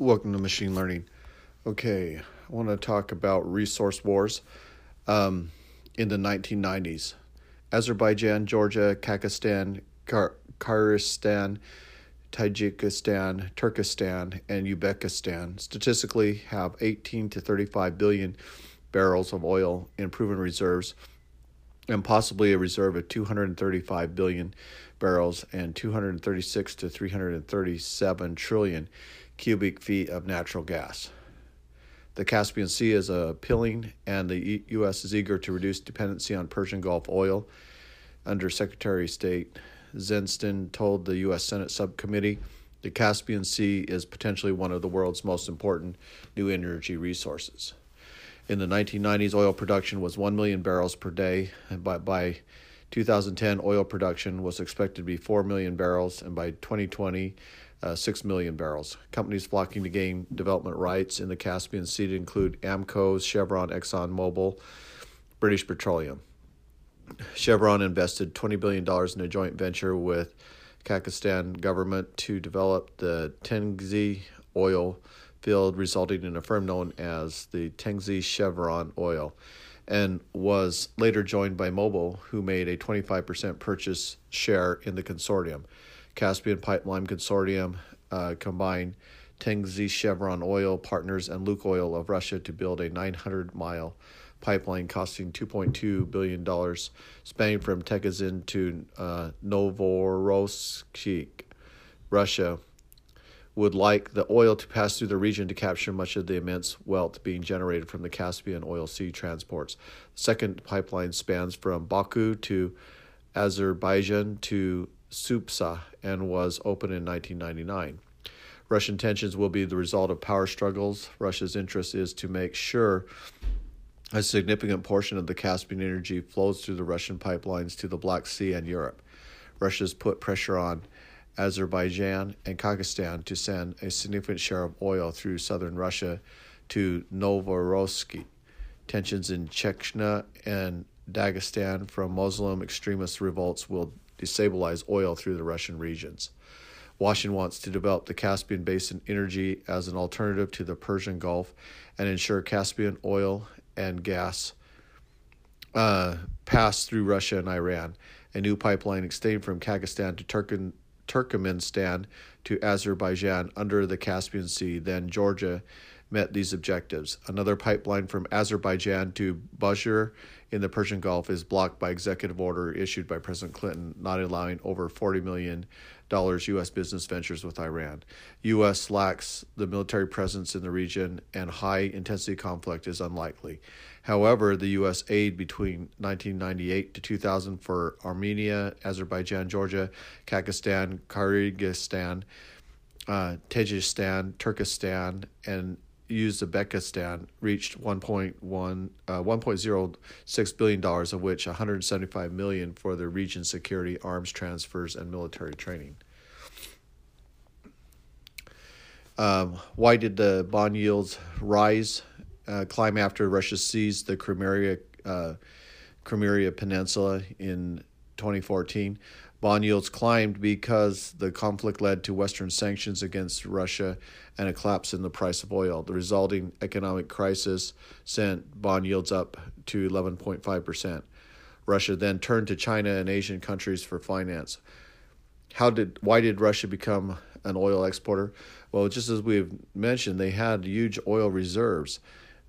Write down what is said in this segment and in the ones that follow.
Welcome to Machine Learning. Okay, I want to talk about resource wars um, in the 1990s. Azerbaijan, Georgia, Kazakhstan, Kyrgyzstan, Tajikistan, Turkestan, and Uzbekistan statistically have 18 to 35 billion barrels of oil in proven reserves and possibly a reserve of 235 billion barrels and 236 to 337 trillion cubic feet of natural gas. The Caspian Sea is appealing, and the U.S. is eager to reduce dependency on Persian Gulf oil. Under Secretary of State Zinston told the U.S. Senate subcommittee, the Caspian Sea is potentially one of the world's most important new energy resources. In the 1990s, oil production was 1 million barrels per day, by 2010, oil production was expected to be 4 million barrels, and by 2020, uh, 6 million barrels. Companies flocking to gain development rights in the Caspian Sea include Aramco, Chevron, ExxonMobil, British Petroleum. Chevron invested $20 billion in a joint venture with Kazakhstan government to develop the Tengiz oil field, resulting in a firm known as the Tengiz Chevron Oil, and was later joined by Mobil, who made a 25% purchase share in the consortium. Caspian Pipeline Consortium uh, combined Tengiz Chevron Oil Partners and Lukoil of Russia to build a 900 mile pipeline costing $2.2 billion, spanning from Tegezin to uh, Novorossiysk, Russia, would like the oil to pass through the region to capture much of the immense wealth being generated from the Caspian oil sea transports. The second pipeline spans from Baku to Azerbaijan to Supsa and was opened in 1999. Russian tensions will be the result of power struggles. Russia's interest is to make sure a significant portion of the Caspian energy flows through the Russian pipelines to the Black Sea and Europe. Russia's put pressure on Azerbaijan and Kazakhstan to send a significant share of oil through southern Russia to Novorossiysk. Tensions in Chechnya and Dagestan from Muslim extremist revolts will destabilize oil through the Russian regions. Washington wants to develop the Caspian Basin energy as an alternative to the Persian Gulf and ensure Caspian oil and gas uh, pass through Russia and Iran. A new pipeline extending from Kazakhstan to Turk- Turkmenistan to Azerbaijan under the Caspian Sea, then Georgia, met these objectives. Another pipeline from Azerbaijan to Bushehr in the Persian Gulf is blocked by executive order issued by President Clinton, not allowing over $40 million U.S. business ventures with Iran. U.S. lacks the military presence in the region, and high intensity conflict is unlikely. However, the U.S. aid between 1998 to 2000 for Armenia, Azerbaijan, Georgia, Kazakhstan, Kyrgyzstan, uh, Tajikistan, Turkestan, and Uzbekistan reached 1.1 uh, 1.06 billion dollars, of which 175 million for the region's security, arms transfers, and military training. Um, why did the bond yields rise, uh, climb after Russia seized the Crimea, uh, Crimea Peninsula in 2014? Bond yields climbed because the conflict led to Western sanctions against Russia and a collapse in the price of oil. The resulting economic crisis sent bond yields up to 11.5%. Russia then turned to China and Asian countries for finance. How did why did Russia become an oil exporter? Well, just as we've mentioned, they had huge oil reserves.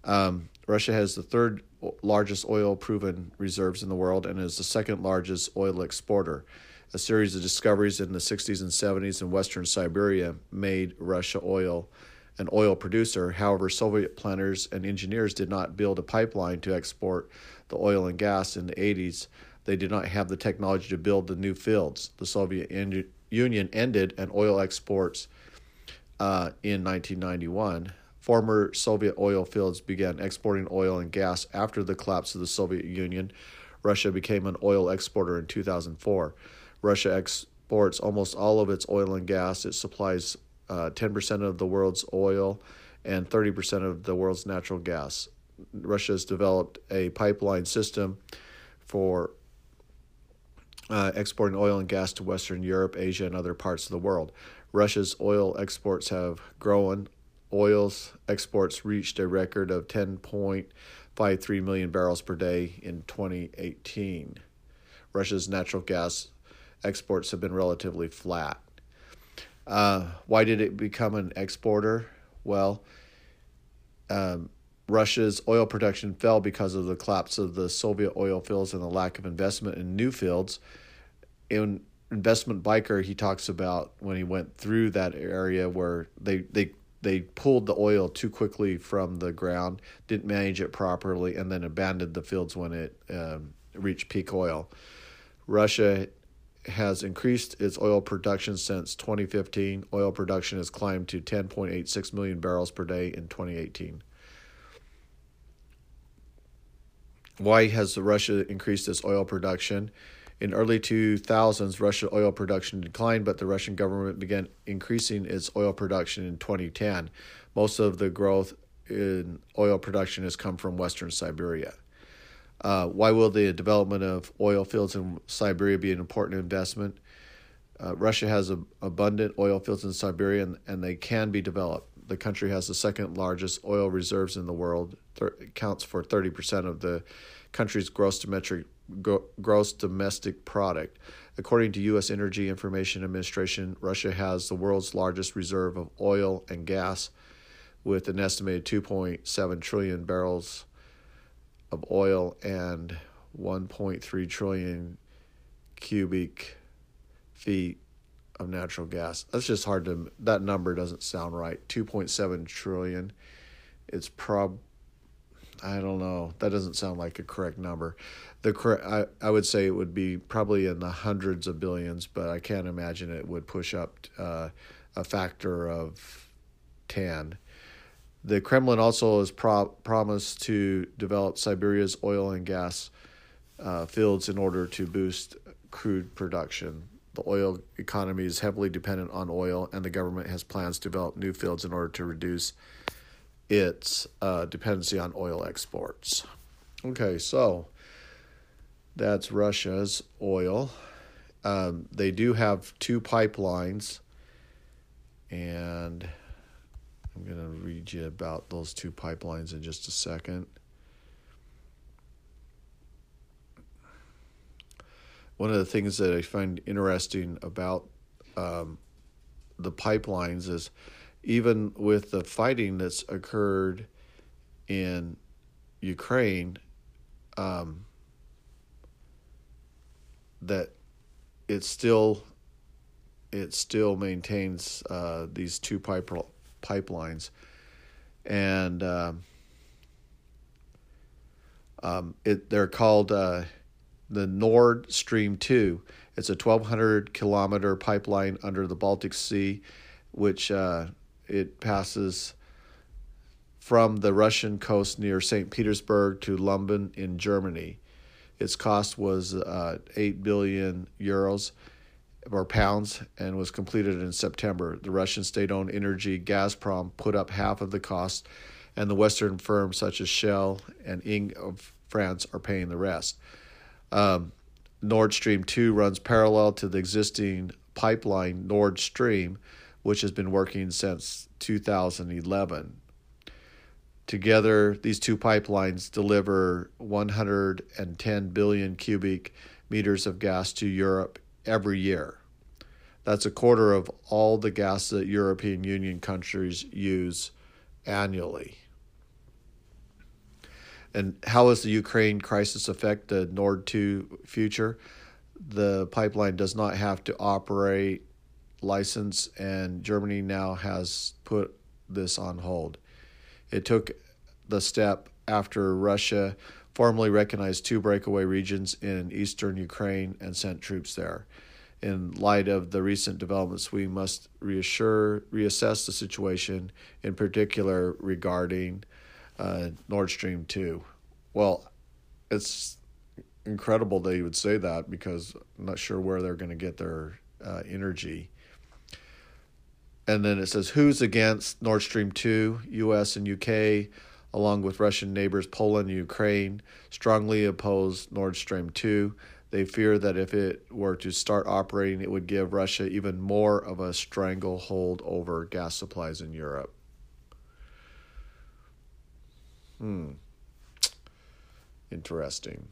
Um, Russia has the third largest oil proven reserves in the world and is the second largest oil exporter. A series of discoveries in the 60s and 70s in western Siberia made Russia oil an oil producer. However, Soviet planners and engineers did not build a pipeline to export the oil and gas in the 80s. They did not have the technology to build the new fields. The Soviet Union ended and oil exports uh, in 1991. Former Soviet oil fields began exporting oil and gas after the collapse of the Soviet Union. Russia became an oil exporter in 2004. Russia exports almost all of its oil and gas. It supplies uh, 10% of the world's oil and 30% of the world's natural gas. Russia has developed a pipeline system for uh, exporting oil and gas to Western Europe, Asia, and other parts of the world. Russia's oil exports have grown oil's exports reached a record of 10.53 million barrels per day in 2018. Russia's natural gas exports have been relatively flat. Uh, why did it become an exporter? Well, um, Russia's oil production fell because of the collapse of the Soviet oil fields and the lack of investment in new fields. In investment biker, he talks about when he went through that area where they they they pulled the oil too quickly from the ground, didn't manage it properly, and then abandoned the fields when it um, reached peak oil. Russia has increased its oil production since 2015. Oil production has climbed to 10.86 million barrels per day in 2018. Why has Russia increased its oil production? In early 2000s, Russian oil production declined, but the Russian government began increasing its oil production in 2010. Most of the growth in oil production has come from western Siberia. Uh, why will the development of oil fields in Siberia be an important investment? Uh, Russia has a, abundant oil fields in Siberia and, and they can be developed. The country has the second largest oil reserves in the world, Thir- counts for 30% of the country's gross domestic, gross domestic product. According to U.S. Energy Information Administration, Russia has the world's largest reserve of oil and gas with an estimated 2.7 trillion barrels of oil and 1.3 trillion cubic feet of natural gas. That's just hard to that number doesn't sound right. 2.7 trillion. It's prob I don't know. That doesn't sound like a correct number. The correct I, I would say it would be probably in the hundreds of billions, but I can't imagine it would push up uh, a factor of 10. The Kremlin also has pro- promised to develop Siberia's oil and gas uh, fields in order to boost crude production. The oil economy is heavily dependent on oil, and the government has plans to develop new fields in order to reduce its uh, dependency on oil exports. Okay, so that's Russia's oil. Um, they do have two pipelines, and I'm going to read you about those two pipelines in just a second. One of the things that I find interesting about um, the pipelines is even with the fighting that's occurred in Ukraine, um, that it still it still maintains uh, these two pipe pipelines, and um, um, it they're called uh, the Nord Stream two. It's a 1,200 kilometer pipeline under the Baltic Sea, which uh, it passes from the Russian coast near St. Petersburg to Lubmin in Germany. Its cost was uh, 8 billion euros or pounds and was completed in September. The Russian state owned energy Gazprom put up half of the cost, and the Western firms such as Shell and Engie of France are paying the rest. Um, Nord Stream 2 runs parallel to the existing pipeline Nord Stream, which has been working since 2011. Together, these two pipelines deliver 110 billion cubic meters of gas to Europe every year. That's a quarter of all the gas that European Union countries use annually. And how does the Ukraine crisis affect the Nord 2 future? The pipeline does not have to operate license, and Germany now has put this on hold. It took the step after Russia formally recognized two breakaway regions in eastern Ukraine and sent troops there. In light of the recent developments, we must reassure, reassess the situation, in particular regarding uh, Nord Stream 2. Well, it's incredible they would say that because I'm not sure where they're going to get their uh, energy. And then it says, who's against Nord Stream 2? US and UK along with Russian neighbors Poland and Ukraine, strongly oppose Nord Stream 2. They fear that if it were to start operating, it would give Russia even more of a stranglehold over gas supplies in Europe. Hmm. Interesting.